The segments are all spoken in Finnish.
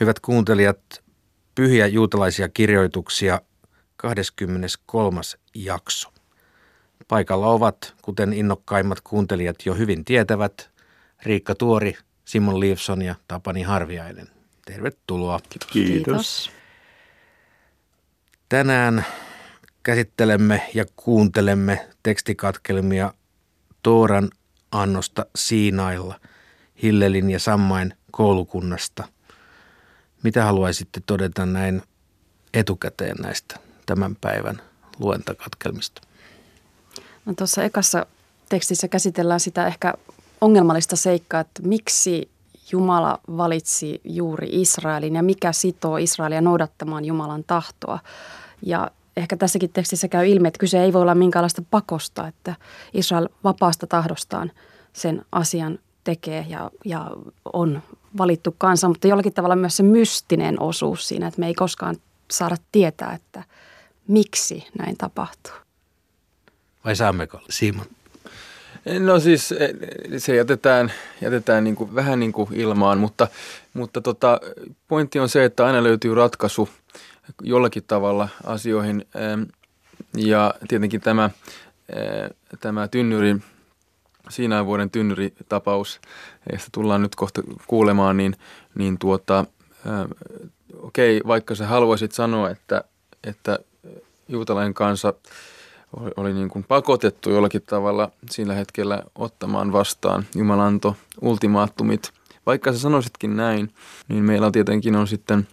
Hyvät kuuntelijat, pyhiä juutalaisia kirjoituksia 23. jakso. Paikalla ovat, kuten innokkaimmat kuuntelijat jo hyvin tietävät, Riikka Tuori, Simon Liivson ja Tapani Harviainen. Tervetuloa. Kiitos. Kiitos. Tänään käsittelemme ja kuuntelemme tekstikatkelmia Tooran annosta Siinailla, Hillelin ja Sammain koulukunnasta. Mitä haluaisitte todeta näin etukäteen näistä tämän päivän luentakatkelmista? No tuossa ekassa tekstissä käsitellään sitä ehkä ongelmallista seikkaa, että miksi Jumala valitsi juuri Israelin ja mikä sitoo Israelia noudattamaan Jumalan tahtoa. Ja ehkä tässäkin tekstissä käy ilmi, että kyse ei voi olla minkäänlaista pakosta, että Israel vapaasta tahdostaan sen asian tekee ja, ja on valittu kansa, mutta jollakin tavalla myös se mystinen osuus siinä, että me ei koskaan saada tietää, että miksi näin tapahtuu. Vai saammeko, Simon? No siis eh, se jätetään, jätetään niin kuin, vähän niin kuin ilmaan, mutta, mutta tota, pointti on se, että aina löytyy ratkaisu jollakin tavalla asioihin. Ja tietenkin tämä, eh, tämä tynnyri, siinä vuoden tynnyritapaus, josta tullaan nyt kohta kuulemaan, niin, niin tuota, okei, okay, vaikka sä haluaisit sanoa, että, että juutalainen kansa – oli niin kuin pakotettu jollakin tavalla sillä hetkellä ottamaan vastaan. Jumala antoi ultimaattumit. Vaikka sä sanoisitkin näin, niin meillä tietenkin on sitten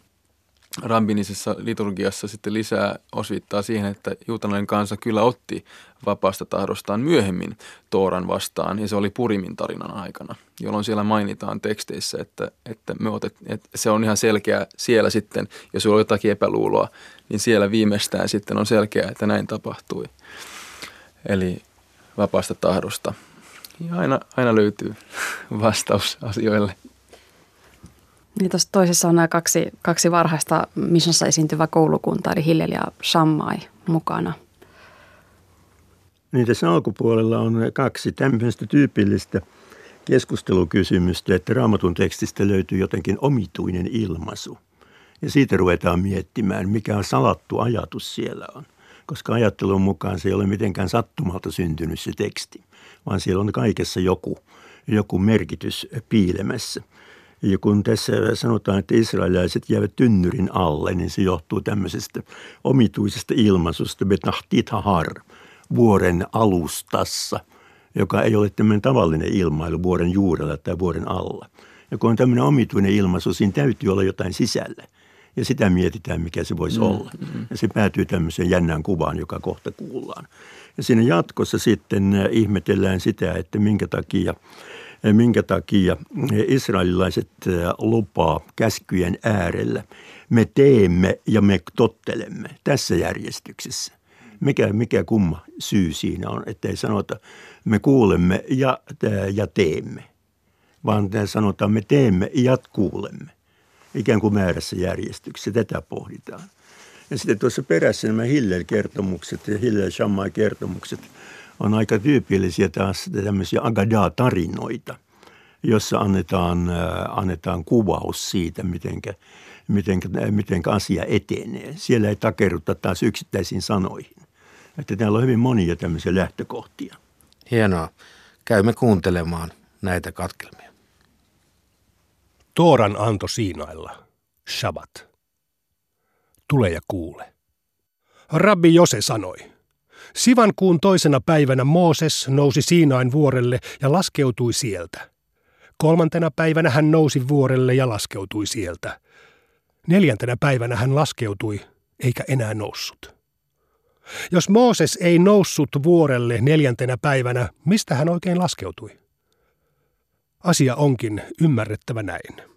rabbinisessa liturgiassa sitten lisää osvittaa siihen, että juutalainen kansa kyllä otti vapaasta tahdostaan myöhemmin Tooran vastaan, ja se oli Purimin tarinan aikana, jolloin siellä mainitaan teksteissä, että, että, me otet, että se on ihan selkeä siellä sitten, jos on jotakin epäluuloa, niin siellä viimeistään sitten on selkeää, että näin tapahtui. Eli vapaasta tahdosta. Ja aina, aina löytyy vastaus asioille. Niin tuossa toisessa on nämä kaksi, kaksi varhaista missiossa esiintyvä koulukunta, eli Hillel ja Shammai mukana. Niin tässä alkupuolella on kaksi tämmöistä tyypillistä keskustelukysymystä, että raamatun tekstistä löytyy jotenkin omituinen ilmaisu. Ja siitä ruvetaan miettimään, mikä on salattu ajatus siellä on. Koska ajattelun mukaan se ei ole mitenkään sattumalta syntynyt se teksti, vaan siellä on kaikessa joku, joku merkitys piilemässä. Ja kun tässä sanotaan, että israelilaiset jäävät tynnyrin alle, niin se johtuu tämmöisestä omituisesta ilmaisusta, betahtit vuoren alustassa, joka ei ole tämmöinen tavallinen ilmailu vuoren juurella tai vuoren alla. Ja kun on tämmöinen omituinen ilmaisu, siinä täytyy olla jotain sisällä. Ja sitä mietitään, mikä se voisi mm, olla. Mm. Ja se päätyy tämmöiseen jännään kuvaan, joka kohta kuullaan. Ja siinä jatkossa sitten ihmetellään sitä, että minkä takia – minkä takia israelilaiset lupaa käskyjen äärellä. Me teemme ja me tottelemme tässä järjestyksessä. Mikä, mikä kumma syy siinä on, että ei sanota me kuulemme ja, ja teemme, vaan sanotaan me teemme ja kuulemme. Ikään kuin määrässä järjestyksessä. Tätä pohditaan. Ja sitten tuossa perässä nämä Hillel-kertomukset ja Hillel-Shammai-kertomukset – on aika tyypillisiä taas tämmöisiä agadaa-tarinoita, jossa annetaan, äh, annetaan kuvaus siitä, mitenkä, mitenkä, mitenkä asia etenee. Siellä ei takerruta taas yksittäisiin sanoihin. Että täällä on hyvin monia tämmöisiä lähtökohtia. Hienoa. Käymme kuuntelemaan näitä katkelmia. Tooran anto Siinailla. Shabbat. Tule ja kuule. Rabbi Jose sanoi – Sivankuun toisena päivänä Mooses nousi Siinain vuorelle ja laskeutui sieltä. Kolmantena päivänä hän nousi vuorelle ja laskeutui sieltä. Neljäntenä päivänä hän laskeutui, eikä enää noussut. Jos Mooses ei noussut vuorelle neljäntenä päivänä, mistä hän oikein laskeutui? Asia onkin ymmärrettävä näin.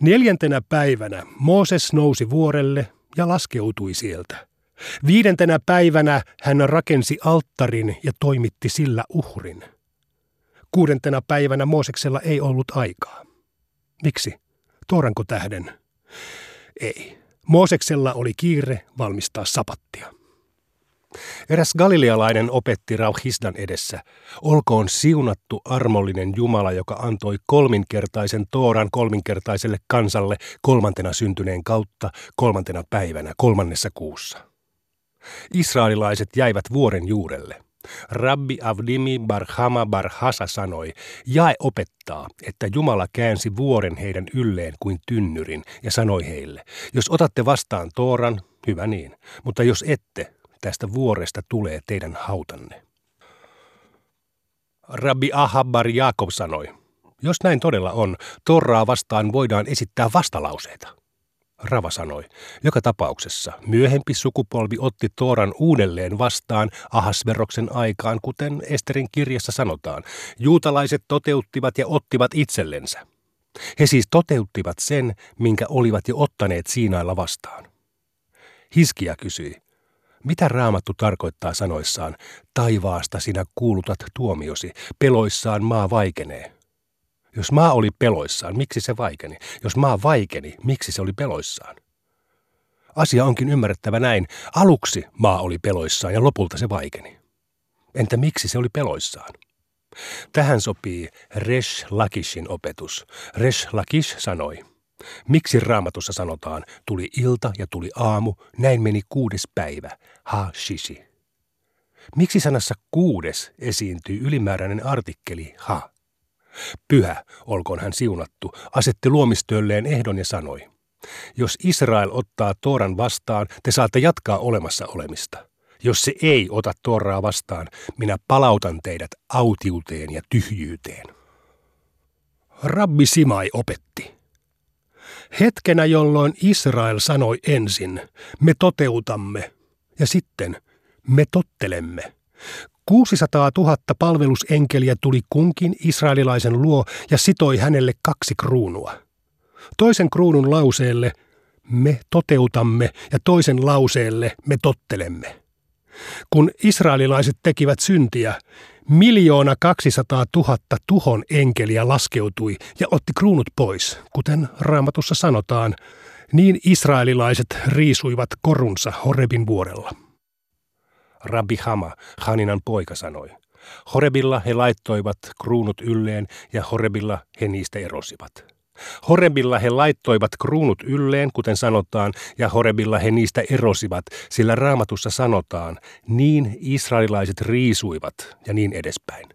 Neljäntenä päivänä Mooses nousi vuorelle ja laskeutui sieltä. Viidentenä päivänä hän rakensi alttarin ja toimitti sillä uhrin. Kuudentena päivänä Mooseksella ei ollut aikaa. Miksi? Tooranko tähden? Ei. Mooseksella oli kiire valmistaa sapattia. Eräs galilealainen opetti Rauhisdan edessä, olkoon siunattu armollinen Jumala, joka antoi kolminkertaisen Tooran kolminkertaiselle kansalle kolmantena syntyneen kautta kolmantena päivänä kolmannessa kuussa. Israelilaiset jäivät vuoren juurelle. Rabbi Avdimi Barhama Barhasa sanoi, jae opettaa, että Jumala käänsi vuoren heidän ylleen kuin tynnyrin ja sanoi heille, jos otatte vastaan Tooran, hyvä niin, mutta jos ette, tästä vuoresta tulee teidän hautanne. Rabbi Ahabbar Jaakob sanoi, jos näin todella on, Torraa vastaan voidaan esittää vastalauseita. Rava sanoi, joka tapauksessa myöhempi sukupolvi otti Tooran uudelleen vastaan Ahasveroksen aikaan, kuten Esterin kirjassa sanotaan. Juutalaiset toteuttivat ja ottivat itsellensä. He siis toteuttivat sen, minkä olivat jo ottaneet Siinailla vastaan. Hiskia kysyi, mitä raamattu tarkoittaa sanoissaan, taivaasta sinä kuulutat tuomiosi, peloissaan maa vaikenee? Jos maa oli peloissaan, miksi se vaikeni? Jos maa vaikeni, miksi se oli peloissaan? Asia onkin ymmärrettävä näin. Aluksi maa oli peloissaan ja lopulta se vaikeni. Entä miksi se oli peloissaan? Tähän sopii Resh Lakishin opetus. Resh Lakish sanoi, miksi raamatussa sanotaan, tuli ilta ja tuli aamu, näin meni kuudes päivä, ha shishi. Miksi sanassa kuudes esiintyy ylimääräinen artikkeli ha? Pyhä, olkoon hän siunattu, asetti luomistyölleen ehdon ja sanoi, jos Israel ottaa Tooran vastaan, te saatte jatkaa olemassa olemista. Jos se ei ota Tooraa vastaan, minä palautan teidät autiuteen ja tyhjyyteen. Rabbi Simai opetti. Hetkenä, jolloin Israel sanoi ensin, me toteutamme, ja sitten me tottelemme. 600 000 palvelusenkeliä tuli kunkin israelilaisen luo ja sitoi hänelle kaksi kruunua. Toisen kruunun lauseelle me toteutamme ja toisen lauseelle me tottelemme. Kun israelilaiset tekivät syntiä, miljoona 200 000 tuhon enkeliä laskeutui ja otti kruunut pois, kuten raamatussa sanotaan, niin israelilaiset riisuivat korunsa Horebin vuorella. Rabbi Hama, Haninan poika, sanoi. Horebilla he laittoivat kruunut ylleen ja Horebilla he niistä erosivat. Horebilla he laittoivat kruunut ylleen, kuten sanotaan, ja Horebilla he niistä erosivat, sillä raamatussa sanotaan, niin israelilaiset riisuivat ja niin edespäin.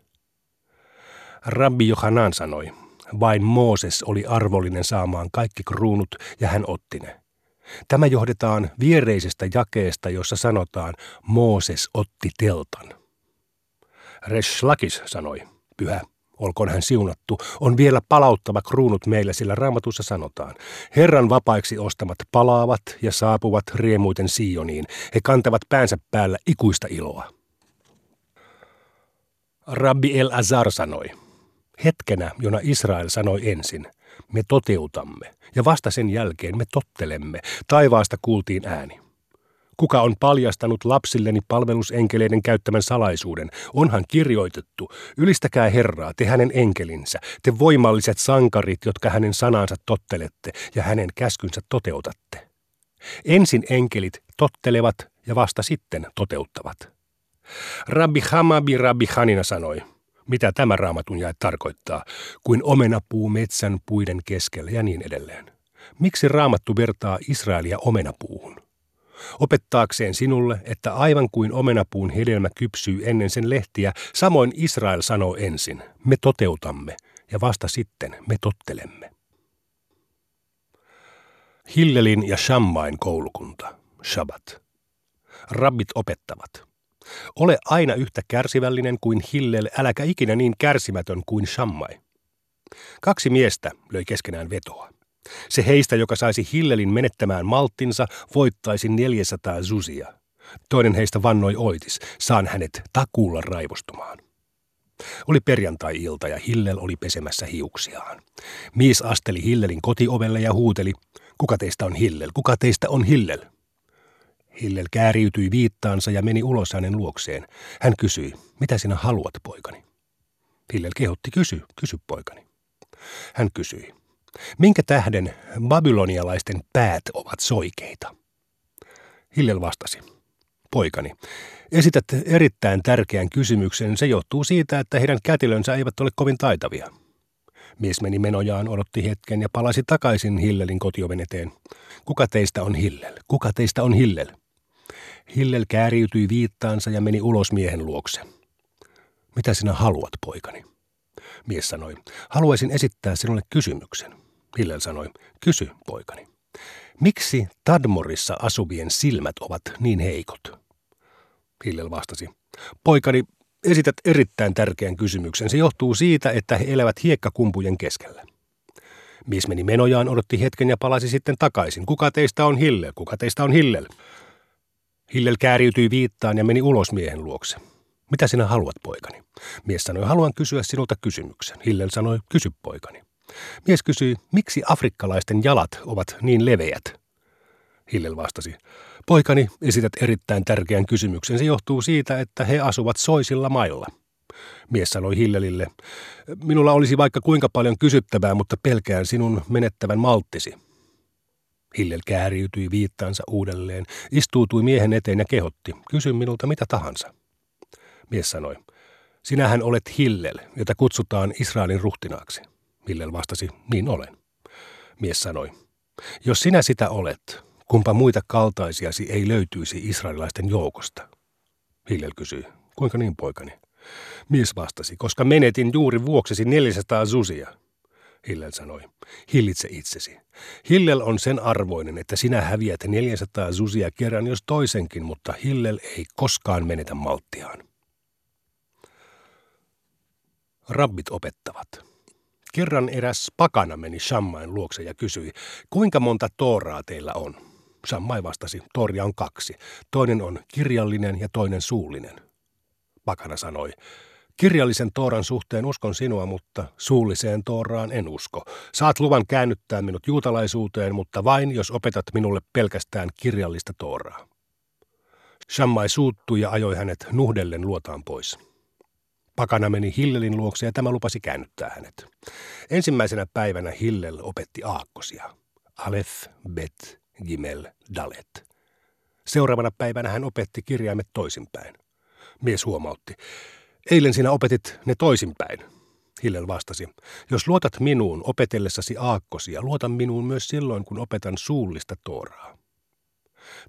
Rabbi Johanan sanoi, vain Mooses oli arvollinen saamaan kaikki kruunut ja hän otti ne. Tämä johdetaan viereisestä jakeesta, jossa sanotaan, Mooses otti teltan. Resh Lakis sanoi, pyhä, olkoon hän siunattu, on vielä palauttava kruunut meille, sillä raamatussa sanotaan, Herran vapaiksi ostamat palaavat ja saapuvat riemuiten Sioniin. He kantavat päänsä päällä ikuista iloa. Rabbi El Azar sanoi, hetkenä, jona Israel sanoi ensin, me toteutamme, ja vasta sen jälkeen me tottelemme, taivaasta kuultiin ääni. Kuka on paljastanut lapsilleni palvelusenkeleiden käyttämän salaisuuden? Onhan kirjoitettu, ylistäkää Herraa, te hänen enkelinsä, te voimalliset sankarit, jotka hänen sanansa tottelette ja hänen käskynsä toteutatte. Ensin enkelit tottelevat ja vasta sitten toteuttavat. Rabbi Hamabi Rabbi Hanina sanoi, mitä tämä raamatun jae tarkoittaa, kuin omenapuu metsän puiden keskellä ja niin edelleen. Miksi raamattu vertaa Israelia omenapuuhun? Opettaakseen sinulle, että aivan kuin omenapuun hedelmä kypsyy ennen sen lehtiä, samoin Israel sanoo ensin, me toteutamme, ja vasta sitten me tottelemme. Hillelin ja Shammain koulukunta, Shabbat. Rabbit opettavat. Ole aina yhtä kärsivällinen kuin Hillel, äläkä ikinä niin kärsimätön kuin Shammai. Kaksi miestä löi keskenään vetoa. Se heistä, joka saisi Hillelin menettämään malttinsa, voittaisi 400 zusia. Toinen heistä vannoi oitis, saan hänet takuulla raivostumaan. Oli perjantai-ilta ja Hillel oli pesemässä hiuksiaan. Mies asteli Hillelin kotiovelle ja huuteli, kuka teistä on Hillel, kuka teistä on Hillel? Hillel kääriytyi viittaansa ja meni ulos hänen luokseen. Hän kysyi, mitä sinä haluat, poikani? Hillel kehotti, kysy, kysy, poikani. Hän kysyi, minkä tähden babylonialaisten päät ovat soikeita? Hillel vastasi, Poikani, esität erittäin tärkeän kysymyksen. Se johtuu siitä, että heidän kätilönsä eivät ole kovin taitavia. Mies meni menojaan, odotti hetken ja palasi takaisin Hillelin kotioven eteen. Kuka teistä on Hillel? Kuka teistä on Hillel? Hillel kääriytyi viittaansa ja meni ulos miehen luokse. Mitä sinä haluat, poikani? Mies sanoi, haluaisin esittää sinulle kysymyksen. Hillel sanoi, kysy, poikani. Miksi Tadmorissa asuvien silmät ovat niin heikot? Hillel vastasi, poikani, esität erittäin tärkeän kysymyksen. Se johtuu siitä, että he elävät hiekkakumpujen keskellä. Mies meni menojaan, odotti hetken ja palasi sitten takaisin. Kuka teistä on Hillel? Kuka teistä on Hillel? Hillel kääriytyi viittaan ja meni ulos miehen luokse. Mitä sinä haluat, poikani? Mies sanoi, haluan kysyä sinulta kysymyksen. Hillel sanoi, kysy, poikani. Mies kysyi, miksi afrikkalaisten jalat ovat niin leveät? Hillel vastasi, poikani, esität erittäin tärkeän kysymyksen. Se johtuu siitä, että he asuvat soisilla mailla. Mies sanoi Hillelille, minulla olisi vaikka kuinka paljon kysyttävää, mutta pelkään sinun menettävän malttisi. Hillel kääriytyi viittaansa uudelleen, istuutui miehen eteen ja kehotti, kysy minulta mitä tahansa. Mies sanoi, sinähän olet Hillel, jota kutsutaan Israelin ruhtinaaksi. Hillel vastasi, niin olen. Mies sanoi, jos sinä sitä olet, kumpa muita kaltaisiasi ei löytyisi israelilaisten joukosta? Hillel kysyi, kuinka niin poikani? Mies vastasi, koska menetin juuri vuoksesi 400 zusia. Hillel sanoi, hillitse itsesi. Hillel on sen arvoinen, että sinä häviät 400 zusia kerran jos toisenkin, mutta Hillel ei koskaan menetä malttiaan. Rabbit opettavat. Kerran eräs pakana meni Shammain luokse ja kysyi, kuinka monta tooraa teillä on? Shammai vastasi, tooria on kaksi. Toinen on kirjallinen ja toinen suullinen. Pakana sanoi, kirjallisen tooran suhteen uskon sinua, mutta suulliseen tooraan en usko. Saat luvan käännyttää minut juutalaisuuteen, mutta vain jos opetat minulle pelkästään kirjallista tooraa. Shammai suuttui ja ajoi hänet nuhdellen luotaan pois. Pakana meni Hillelin luokse ja tämä lupasi käännyttää hänet. Ensimmäisenä päivänä Hillel opetti aakkosia. Alef, Bet, Gimel, Dalet. Seuraavana päivänä hän opetti kirjaimet toisinpäin. Mies huomautti. Eilen sinä opetit ne toisinpäin. Hillel vastasi, jos luotat minuun opetellessasi aakkosia, luota minuun myös silloin, kun opetan suullista tooraa.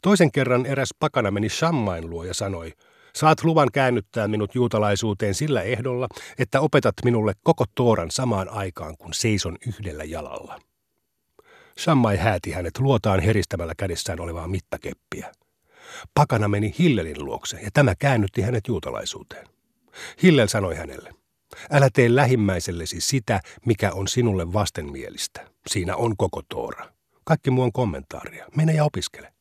Toisen kerran eräs pakana meni Shammain luo ja sanoi, Saat luvan käännyttää minut juutalaisuuteen sillä ehdolla, että opetat minulle koko Tooran samaan aikaan, kun seison yhdellä jalalla. Shammai hääti hänet luotaan heristämällä kädessään olevaa mittakeppiä. Pakana meni Hillelin luokse ja tämä käännytti hänet juutalaisuuteen. Hillel sanoi hänelle, älä tee lähimmäisellesi sitä, mikä on sinulle vastenmielistä. Siinä on koko Toora. Kaikki muu on kommentaaria. Mene ja opiskele.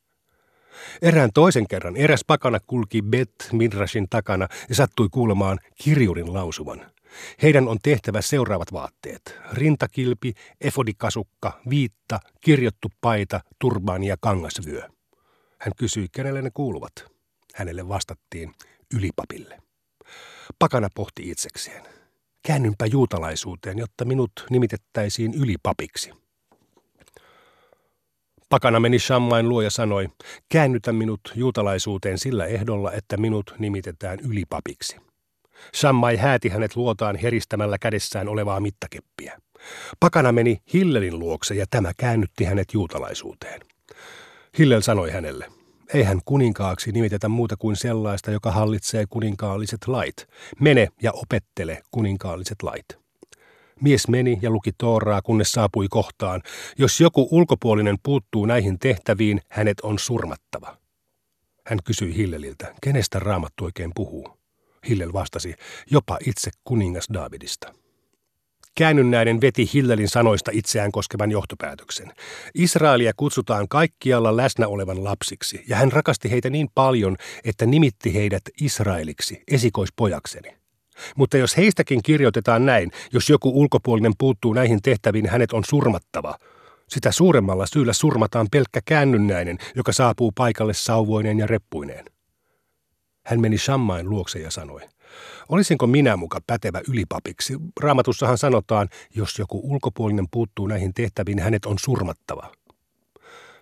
Erään toisen kerran eräs pakana kulki Bet Midrashin takana ja sattui kuulemaan kirjurin lausuvan. Heidän on tehtävä seuraavat vaatteet. Rintakilpi, efodikasukka, viitta, kirjottu paita, turbaani ja kangasvyö. Hän kysyi, kenelle ne kuuluvat. Hänelle vastattiin, ylipapille. Pakana pohti itsekseen. Käännynpä juutalaisuuteen, jotta minut nimitettäisiin ylipapiksi. Pakana meni Shammain luo ja sanoi, käännytä minut juutalaisuuteen sillä ehdolla, että minut nimitetään ylipapiksi. Shammai hääti hänet luotaan heristämällä kädessään olevaa mittakeppiä. Pakana meni Hillelin luokse ja tämä käännytti hänet juutalaisuuteen. Hillel sanoi hänelle, eihän kuninkaaksi nimitetä muuta kuin sellaista, joka hallitsee kuninkaalliset lait. Mene ja opettele kuninkaalliset lait. Mies meni ja luki Tooraa, kunnes saapui kohtaan. Jos joku ulkopuolinen puuttuu näihin tehtäviin, hänet on surmattava. Hän kysyi Hilleliltä, kenestä raamattu oikein puhuu. Hillel vastasi, jopa itse kuningas Daavidista. Käännynnäinen veti Hillelin sanoista itseään koskevan johtopäätöksen. Israelia kutsutaan kaikkialla läsnä olevan lapsiksi, ja hän rakasti heitä niin paljon, että nimitti heidät Israeliksi, esikoispojakseni. Mutta jos heistäkin kirjoitetaan näin, jos joku ulkopuolinen puuttuu näihin tehtäviin, hänet on surmattava. Sitä suuremmalla syyllä surmataan pelkkä käännynnäinen, joka saapuu paikalle sauvoineen ja reppuineen. Hän meni Shammain luokse ja sanoi, olisinko minä muka pätevä ylipapiksi? Raamatussahan sanotaan, jos joku ulkopuolinen puuttuu näihin tehtäviin, hänet on surmattava.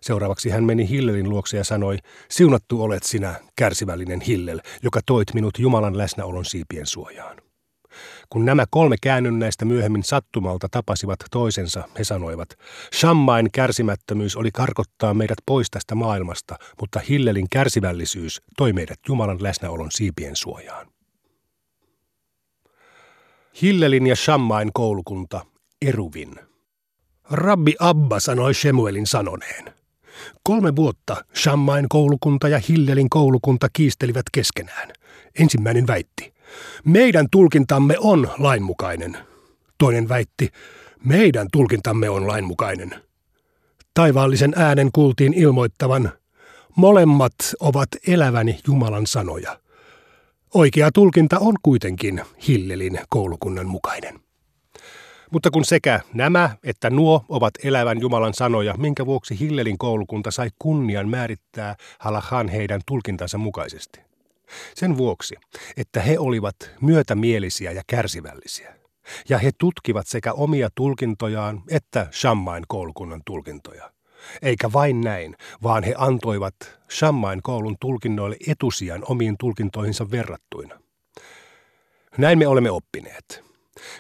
Seuraavaksi hän meni Hillelin luokse ja sanoi, siunattu olet sinä, kärsivällinen Hillel, joka toit minut Jumalan läsnäolon siipien suojaan. Kun nämä kolme käännynnäistä myöhemmin sattumalta tapasivat toisensa, he sanoivat, Shammain kärsimättömyys oli karkottaa meidät pois tästä maailmasta, mutta Hillelin kärsivällisyys toi meidät Jumalan läsnäolon siipien suojaan. Hillelin ja Shammain koulukunta, Eruvin. Rabbi Abba sanoi Shemuelin sanoneen. Kolme vuotta Shammain koulukunta ja Hillelin koulukunta kiistelivät keskenään. Ensimmäinen väitti, meidän tulkintamme on lainmukainen. Toinen väitti, meidän tulkintamme on lainmukainen. Taivaallisen äänen kuultiin ilmoittavan, molemmat ovat eläväni Jumalan sanoja. Oikea tulkinta on kuitenkin Hillelin koulukunnan mukainen. Mutta kun sekä nämä että nuo ovat elävän Jumalan sanoja, minkä vuoksi Hillelin koulukunta sai kunnian määrittää halahan heidän tulkintansa mukaisesti. Sen vuoksi, että he olivat myötämielisiä ja kärsivällisiä. Ja he tutkivat sekä omia tulkintojaan että Shammain koulukunnan tulkintoja. Eikä vain näin, vaan he antoivat Shammain koulun tulkinnoille etusijan omiin tulkintoihinsa verrattuina. Näin me olemme oppineet.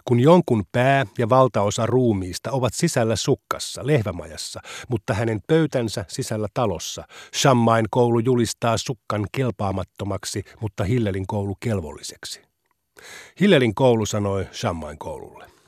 Kun jonkun pää ja valtaosa ruumiista ovat sisällä sukkassa, lehvämajassa, mutta hänen pöytänsä sisällä talossa, Shammain koulu julistaa sukkan kelpaamattomaksi, mutta Hillelin koulu kelvolliseksi. Hillelin koulu sanoi Shammain koululle.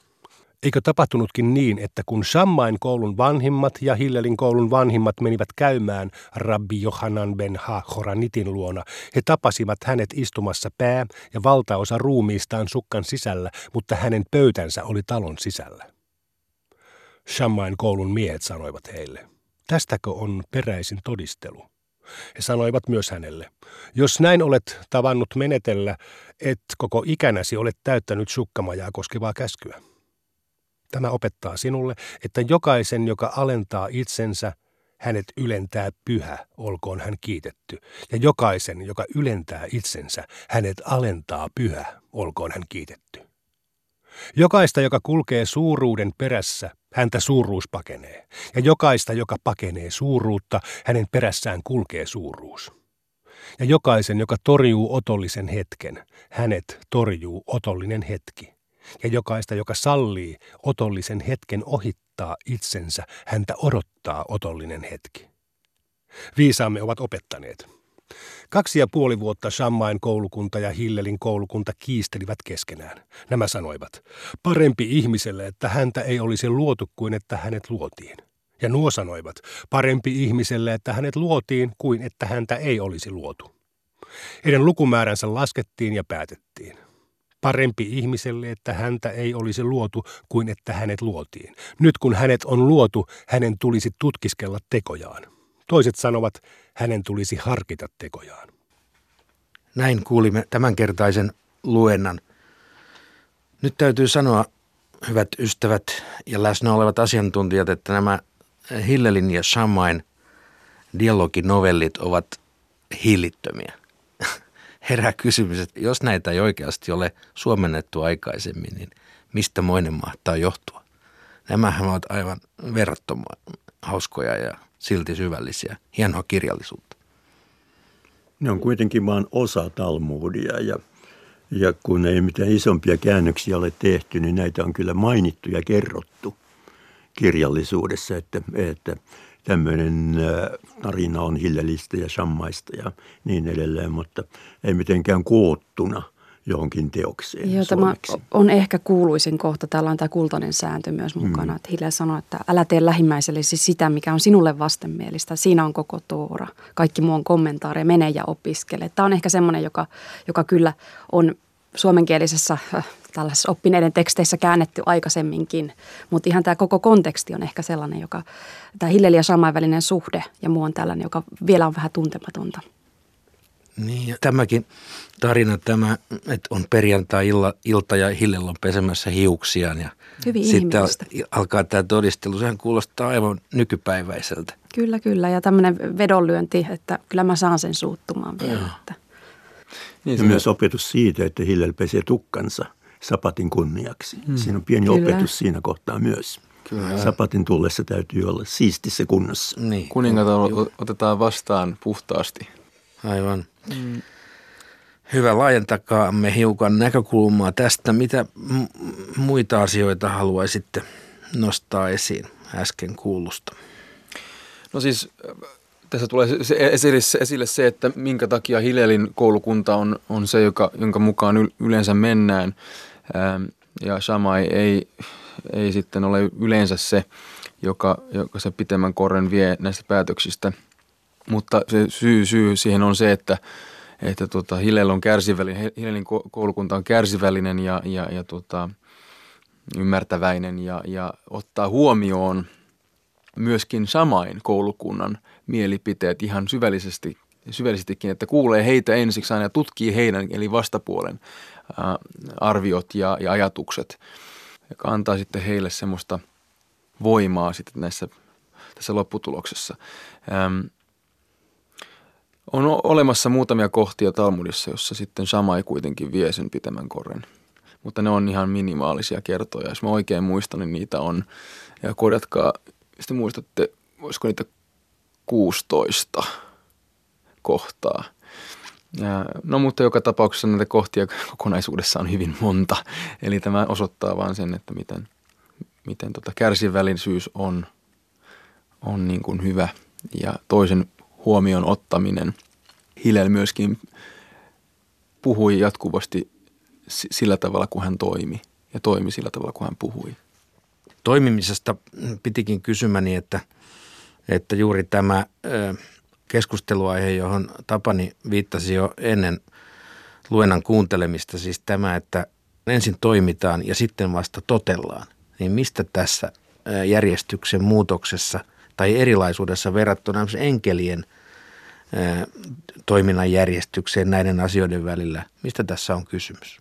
Eikö tapahtunutkin niin, että kun Shammain koulun vanhimmat ja Hillelin koulun vanhimmat menivät käymään Rabbi Johanan ben Ha-Horanitin luona, he tapasivat hänet istumassa pää ja valtaosa ruumiistaan sukkan sisällä, mutta hänen pöytänsä oli talon sisällä. Shammain koulun miehet sanoivat heille, tästäkö on peräisin todistelu? He sanoivat myös hänelle, jos näin olet tavannut menetellä, et koko ikänäsi olet täyttänyt sukkamajaa koskevaa käskyä. Tämä opettaa sinulle, että jokaisen, joka alentaa itsensä, hänet ylentää pyhä, olkoon hän kiitetty. Ja jokaisen, joka ylentää itsensä, hänet alentaa pyhä, olkoon hän kiitetty. Jokaista, joka kulkee suuruuden perässä, häntä suuruus pakenee. Ja jokaista, joka pakenee suuruutta, hänen perässään kulkee suuruus. Ja jokaisen, joka torjuu otollisen hetken, hänet torjuu otollinen hetki ja jokaista, joka sallii otollisen hetken ohittaa itsensä, häntä odottaa otollinen hetki. Viisaamme ovat opettaneet. Kaksi ja puoli vuotta Shammain koulukunta ja Hillelin koulukunta kiistelivät keskenään. Nämä sanoivat, parempi ihmiselle, että häntä ei olisi luotu kuin että hänet luotiin. Ja nuo sanoivat, parempi ihmiselle, että hänet luotiin kuin että häntä ei olisi luotu. Heidän lukumääränsä laskettiin ja päätettiin. Parempi ihmiselle, että häntä ei olisi luotu kuin että hänet luotiin. Nyt kun hänet on luotu, hänen tulisi tutkiskella tekojaan. Toiset sanovat, hänen tulisi harkita tekojaan. Näin kuulimme tämänkertaisen luennan. Nyt täytyy sanoa, hyvät ystävät ja läsnä olevat asiantuntijat, että nämä Hillelin ja Shamain dialoginovellit ovat hillittömiä herää kysymys, että jos näitä ei oikeasti ole suomennettu aikaisemmin, niin mistä moinen mahtaa johtua? Nämähän ovat aivan verrattoman hauskoja ja silti syvällisiä. Hienoa kirjallisuutta. Ne on kuitenkin vain osa Talmudia ja, ja kun ei mitään isompia käännöksiä ole tehty, niin näitä on kyllä mainittu ja kerrottu kirjallisuudessa, että, että tämmöinen tarina on Hillelistä ja Shammaista ja niin edelleen, mutta ei mitenkään koottuna johonkin teokseen Joo, tämä on ehkä kuuluisin kohta. Täällä on tämä kultainen sääntö myös mukana. Mm. Että Hillel sanoo, että älä tee lähimmäisellesi sitä, mikä on sinulle vastenmielistä. Siinä on koko Toora. Kaikki muu on kommentaari. Mene ja opiskele. Tämä on ehkä semmoinen, joka, joka kyllä on suomenkielisessä äh, tällaisissa oppineiden teksteissä käännetty aikaisemminkin, mutta ihan tämä koko konteksti on ehkä sellainen, joka, tämä Hilleli ja Samain välinen suhde ja muu on tällainen, joka vielä on vähän tuntematonta. Niin ja tämäkin tarina, tämä, että on perjantai-ilta ja Hillel on pesemässä hiuksiaan ja Hyvin sitten alkaa tämä todistelu. Sehän kuulostaa aivan nykypäiväiseltä. Kyllä, kyllä ja tämmöinen vedonlyönti, että kyllä mä saan sen suuttumaan vielä. Että. Niin, ja myös opetus siitä, että Hillel pesee tukkansa – sapatin kunniaksi. Hmm. Siinä on pieni Kyllä. opetus siinä kohtaa myös. Kyllä. Sapatin tullessa täytyy olla siistissä kunnossa. Niin. Kuningat otetaan vastaan puhtaasti. Aivan. Mm. Hyvä, laajentakaamme hiukan näkökulmaa tästä. Mitä muita asioita haluaisitte nostaa esiin äsken kuulusta? No siis tässä tulee esille, esille se, että minkä takia Hilelin koulukunta on, on se, joka, jonka mukaan yleensä mennään. Ähm, ja Shamai ei, ei sitten ole yleensä se, joka, joka se pitemmän korren vie näistä päätöksistä. Mutta se syy, syy siihen on se, että, että tota, Hillel on kärsivällinen, Hillelin koulukunta on kärsivällinen ja, ja, ja tota, ymmärtäväinen ja, ja ottaa huomioon myöskin samain koulukunnan mielipiteet ihan syvällisesti, syvällisestikin, että kuulee heitä ensiksi aina ja tutkii heidän eli vastapuolen ää, arviot ja, ja ajatukset, joka antaa sitten heille semmoista voimaa sitten näissä, tässä lopputuloksessa. Ähm, on olemassa muutamia kohtia Talmudissa, jossa sitten Samai kuitenkin vie sen pitemmän korren. Mutta ne on ihan minimaalisia kertoja. Jos mä oikein muistan, niin niitä on. Ja korjatkaa, sitten muistatte, voisiko niitä 16 kohtaa. No mutta joka tapauksessa näitä kohtia kokonaisuudessa on hyvin monta. Eli tämä osoittaa vain sen, että miten, miten tota kärsivällisyys on, on niin kuin hyvä ja toisen huomioon ottaminen. Hillel myöskin puhui jatkuvasti sillä tavalla, kun hän toimi ja toimi sillä tavalla, kun hän puhui. Toimimisesta pitikin kysymäni, että, että juuri tämä keskusteluaihe, johon Tapani viittasi jo ennen luennan kuuntelemista, siis tämä, että ensin toimitaan ja sitten vasta totellaan, niin mistä tässä järjestyksen muutoksessa tai erilaisuudessa verrattuna enkelien toiminnan järjestykseen näiden asioiden välillä, mistä tässä on kysymys?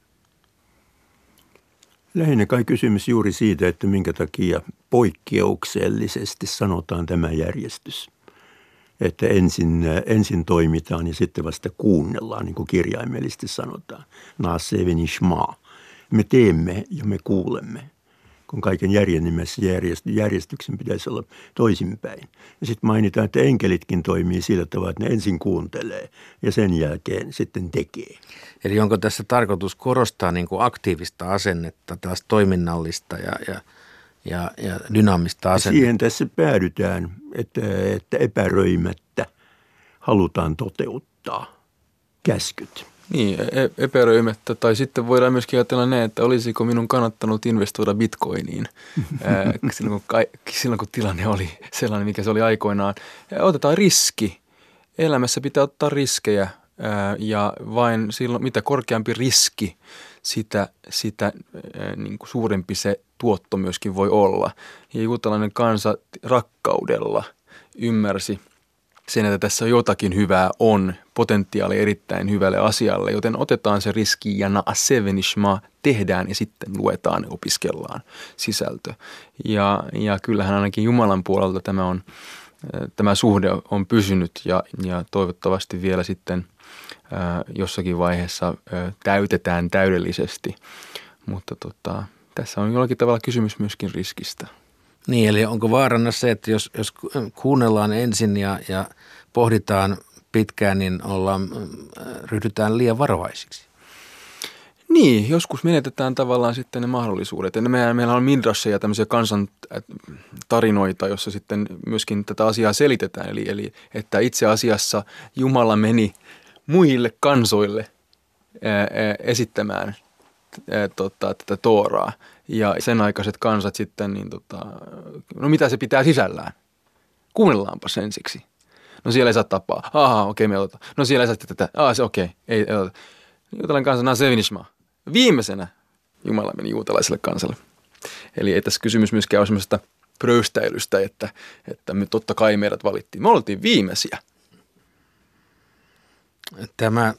Lähinnä kai kysymys juuri siitä, että minkä takia poikkeuksellisesti sanotaan tämä järjestys. Että ensin, ensin toimitaan ja sitten vasta kuunnellaan, niin kuin kirjaimellisesti sanotaan. Naase Me teemme ja me kuulemme kun kaiken järjen nimessä järjestyksen pitäisi olla toisinpäin. Ja sitten mainitaan, että enkelitkin toimii sillä tavalla, että ne ensin kuuntelee ja sen jälkeen sitten tekee. Eli onko tässä tarkoitus korostaa niin kuin aktiivista asennetta, taas toiminnallista ja, ja, ja, ja dynaamista asennetta? Siihen tässä päädytään, että, että epäröimättä halutaan toteuttaa käskyt. Niin, e- epäröimättä. Tai sitten voidaan myöskin ajatella näin, että olisiko minun kannattanut investoida bitcoiniin ää, silloin, kun, silloin, kun tilanne oli sellainen, mikä se oli aikoinaan. Otetaan riski. Elämässä pitää ottaa riskejä ää, ja vain silloin, mitä korkeampi riski, sitä, sitä ää, niin kuin suurempi se tuotto myöskin voi olla. Ja juutalainen kansa rakkaudella ymmärsi – sen, että tässä jotakin hyvää on, potentiaali erittäin hyvälle asialle, joten otetaan se riski ja naasevenishma tehdään ja sitten luetaan ja opiskellaan sisältö. Ja, ja kyllähän ainakin Jumalan puolelta tämä, on, tämä suhde on pysynyt ja, ja toivottavasti vielä sitten ää, jossakin vaiheessa ää, täytetään täydellisesti. Mutta tota, tässä on jollakin tavalla kysymys myöskin riskistä. Niin, eli onko vaarana se, että jos, jos kuunnellaan ensin ja, ja pohditaan pitkään, niin ollaan, ryhdytään liian varovaisiksi? Niin, joskus menetetään tavallaan sitten ne mahdollisuudet. Ja meillä, meillä on midrasseja tämmöisiä kansan tarinoita, jossa sitten myöskin tätä asiaa selitetään. Eli, eli että itse asiassa Jumala meni muille kansoille ää, esittämään ää, tota, tätä Tooraa. Ja sen aikaiset kansat sitten, niin tota, no mitä se pitää sisällään? Kuunnellaanpa ensiksi. No siellä ei saa tapaa. Aha, okei, okay, me otetaan. No siellä ei saa tätä. Ah, se okei, okay. ei, ei oteta. Juutalainen kansa Nasevinishma. Viimeisenä Jumala meni juutalaiselle kansalle. Eli ei tässä kysymys myöskään ole semmoista pröystäilystä, että, että me totta kai meidät valittiin. Me oltiin viimeisiä. Tämä,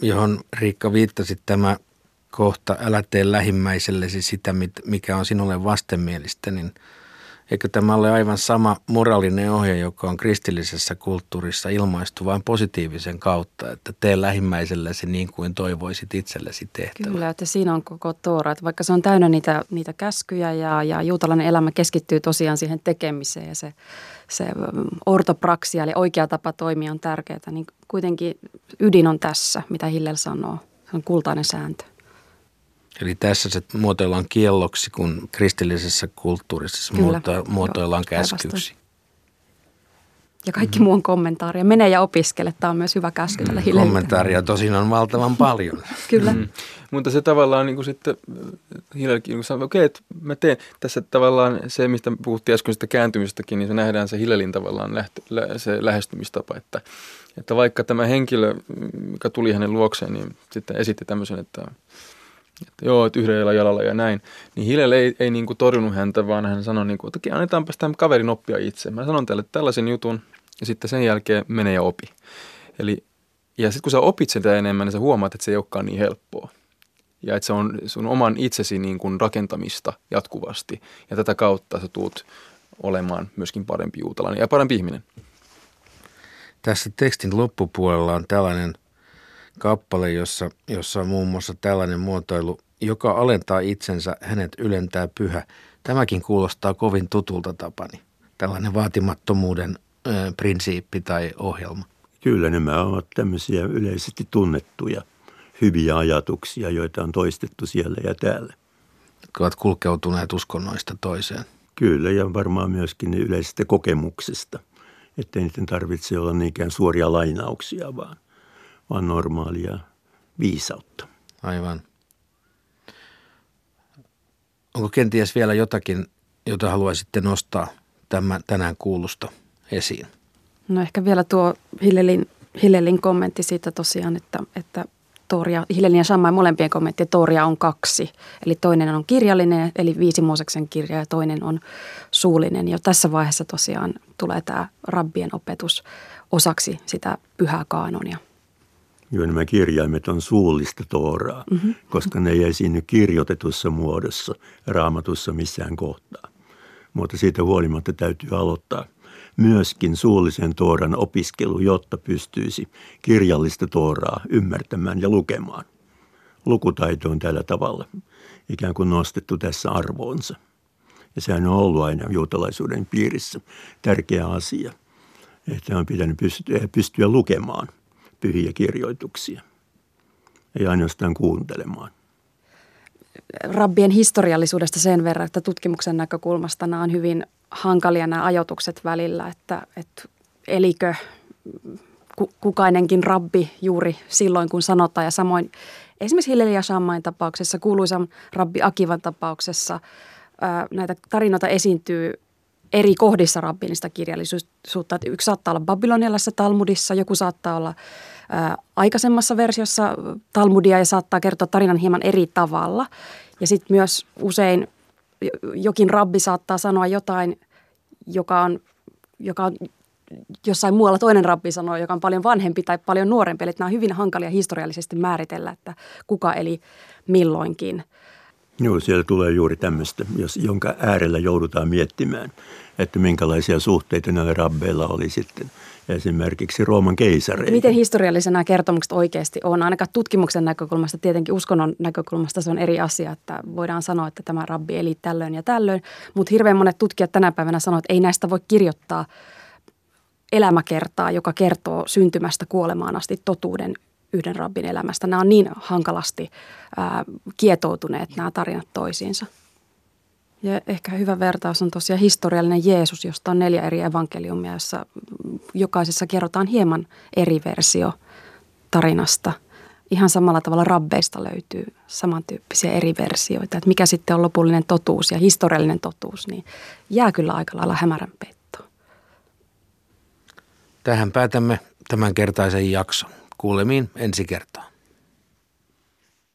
johon Riikka viittasi, tämä kohta, älä tee lähimmäisellesi sitä, mikä on sinulle vastenmielistä, niin Eikö tämä ole aivan sama moraalinen ohje, joka on kristillisessä kulttuurissa ilmaistu vain positiivisen kautta, että tee lähimmäisellesi niin kuin toivoisit itsellesi tehtävä. Kyllä, että siinä on koko Toora, että vaikka se on täynnä niitä, niitä käskyjä ja, ja juutalainen elämä keskittyy tosiaan siihen tekemiseen ja se, se ortopraksia, eli oikea tapa toimia on tärkeää, niin kuitenkin ydin on tässä, mitä Hillel sanoo. Se on kultainen sääntö. Eli tässä se muotoillaan kielloksi, kun kristillisessä kulttuurissa se Kyllä, muotoillaan joo, käskyksi. Ja kaikki mm-hmm. muu on kommentaaria. Mene ja opiskele. Tämä on myös hyvä käsky tällä Hilleliltä. Kommentaaria tosin on valtavan paljon. Kyllä. Mm. Mutta se tavallaan niin kuin sitten Hillelkin niin sanoo, okei, että mä teen tässä tavallaan se, mistä puhuttiin äsken sitä kääntymistäkin, niin se nähdään se Hillelin tavallaan lähtö, lä, se lähestymistapa, että, että vaikka tämä henkilö, joka tuli hänen luokseen, niin sitten esitti tämmöisen, että että joo, että yhdellä jalalla ja näin, niin Hillel ei, ei niin kuin torjunut häntä, vaan hän sanoi, niin kuin, että annetaanpa tämän kaverin oppia itse. Mä sanon teille tällaisen jutun, ja sitten sen jälkeen mene ja opi. Eli, ja sitten kun sä opit sitä enemmän, niin sä huomaat, että se ei olekaan niin helppoa. Ja että se on sun oman itsesi niin kuin rakentamista jatkuvasti. Ja tätä kautta sä tuut olemaan myöskin parempi juutalainen ja parempi ihminen. Tässä tekstin loppupuolella on tällainen kappale, jossa, jossa on muun muassa tällainen muotoilu, joka alentaa itsensä, hänet ylentää pyhä. Tämäkin kuulostaa kovin tutulta tapani. Tällainen vaatimattomuuden ö, prinsiippi tai ohjelma. Kyllä nämä ovat tämmöisiä yleisesti tunnettuja hyviä ajatuksia, joita on toistettu siellä ja täällä. Jotka ovat kulkeutuneet uskonnoista toiseen. Kyllä, ja varmaan myöskin yleisestä kokemuksesta, ettei niiden tarvitse olla niinkään suoria lainauksia, vaan, vaan normaalia viisautta. Aivan. Onko kenties vielä jotakin, jota haluaisitte nostaa tämän, tänään kuulusta esiin? No ehkä vielä tuo Hillelin, Hillelin kommentti siitä tosiaan, että, että Toria, Hillelin ja Shammai molempien kommentti, että Toria on kaksi. Eli toinen on kirjallinen, eli viisi Mooseksen kirja ja toinen on suullinen. Ja tässä vaiheessa tosiaan tulee tämä rabbien opetus osaksi sitä pyhää kaanonia. Joo, nämä kirjaimet on suullista tooraa, mm-hmm. koska ne ei esiinny kirjoitetussa muodossa raamatussa missään kohtaa. Mutta siitä huolimatta täytyy aloittaa myöskin suullisen tooran opiskelu, jotta pystyisi kirjallista tooraa ymmärtämään ja lukemaan. Lukutaito on tällä tavalla ikään kuin nostettu tässä arvoonsa. Ja sehän on ollut aina juutalaisuuden piirissä tärkeä asia, että on pitänyt pystyä, pystyä lukemaan pyhiä kirjoituksia, ei ainoastaan kuuntelemaan rabbien historiallisuudesta sen verran, että tutkimuksen näkökulmasta nämä on hyvin hankalia nämä ajotukset välillä, että, että elikö kukainenkin rabbi juuri silloin, kun sanotaan. Ja samoin esimerkiksi Hilleli ja Shammain tapauksessa, kuuluisan rabbi Akivan tapauksessa, näitä tarinoita esiintyy eri kohdissa rabbinista kirjallisuutta. Että yksi saattaa olla babylonialaisessa Talmudissa, joku saattaa olla ää, aikaisemmassa versiossa Talmudia ja saattaa kertoa tarinan hieman eri tavalla. Ja sitten myös usein jokin rabbi saattaa sanoa jotain, joka on, joka on jossain muualla toinen rabbi sanoo, joka on paljon vanhempi tai paljon nuorempi. Eli nämä on hyvin hankalia historiallisesti määritellä, että kuka eli milloinkin. Joo, siellä tulee juuri tämmöistä, jos, jonka äärellä joudutaan miettimään, että minkälaisia suhteita näillä rabbeilla oli sitten esimerkiksi Rooman keisareihin. Miten historiallisena nämä kertomukset oikeasti on? Ainakaan tutkimuksen näkökulmasta, tietenkin uskonnon näkökulmasta se on eri asia, että voidaan sanoa, että tämä rabbi eli tällöin ja tällöin, mutta hirveän monet tutkijat tänä päivänä sanoo, että ei näistä voi kirjoittaa elämäkertaa, joka kertoo syntymästä kuolemaan asti totuuden yhden rabbin elämästä. Nämä on niin hankalasti ää, kietoutuneet nämä tarinat toisiinsa. Ja ehkä hyvä vertaus on tosiaan historiallinen Jeesus, josta on neljä eri evankeliumia, jossa jokaisessa kerrotaan hieman eri versio tarinasta. Ihan samalla tavalla rabbeista löytyy samantyyppisiä eri versioita. Että mikä sitten on lopullinen totuus ja historiallinen totuus, niin jää kyllä aika lailla hämärän peittoon. Tähän päätämme tämänkertaisen jakson. Kuulemiin ensi kertaa.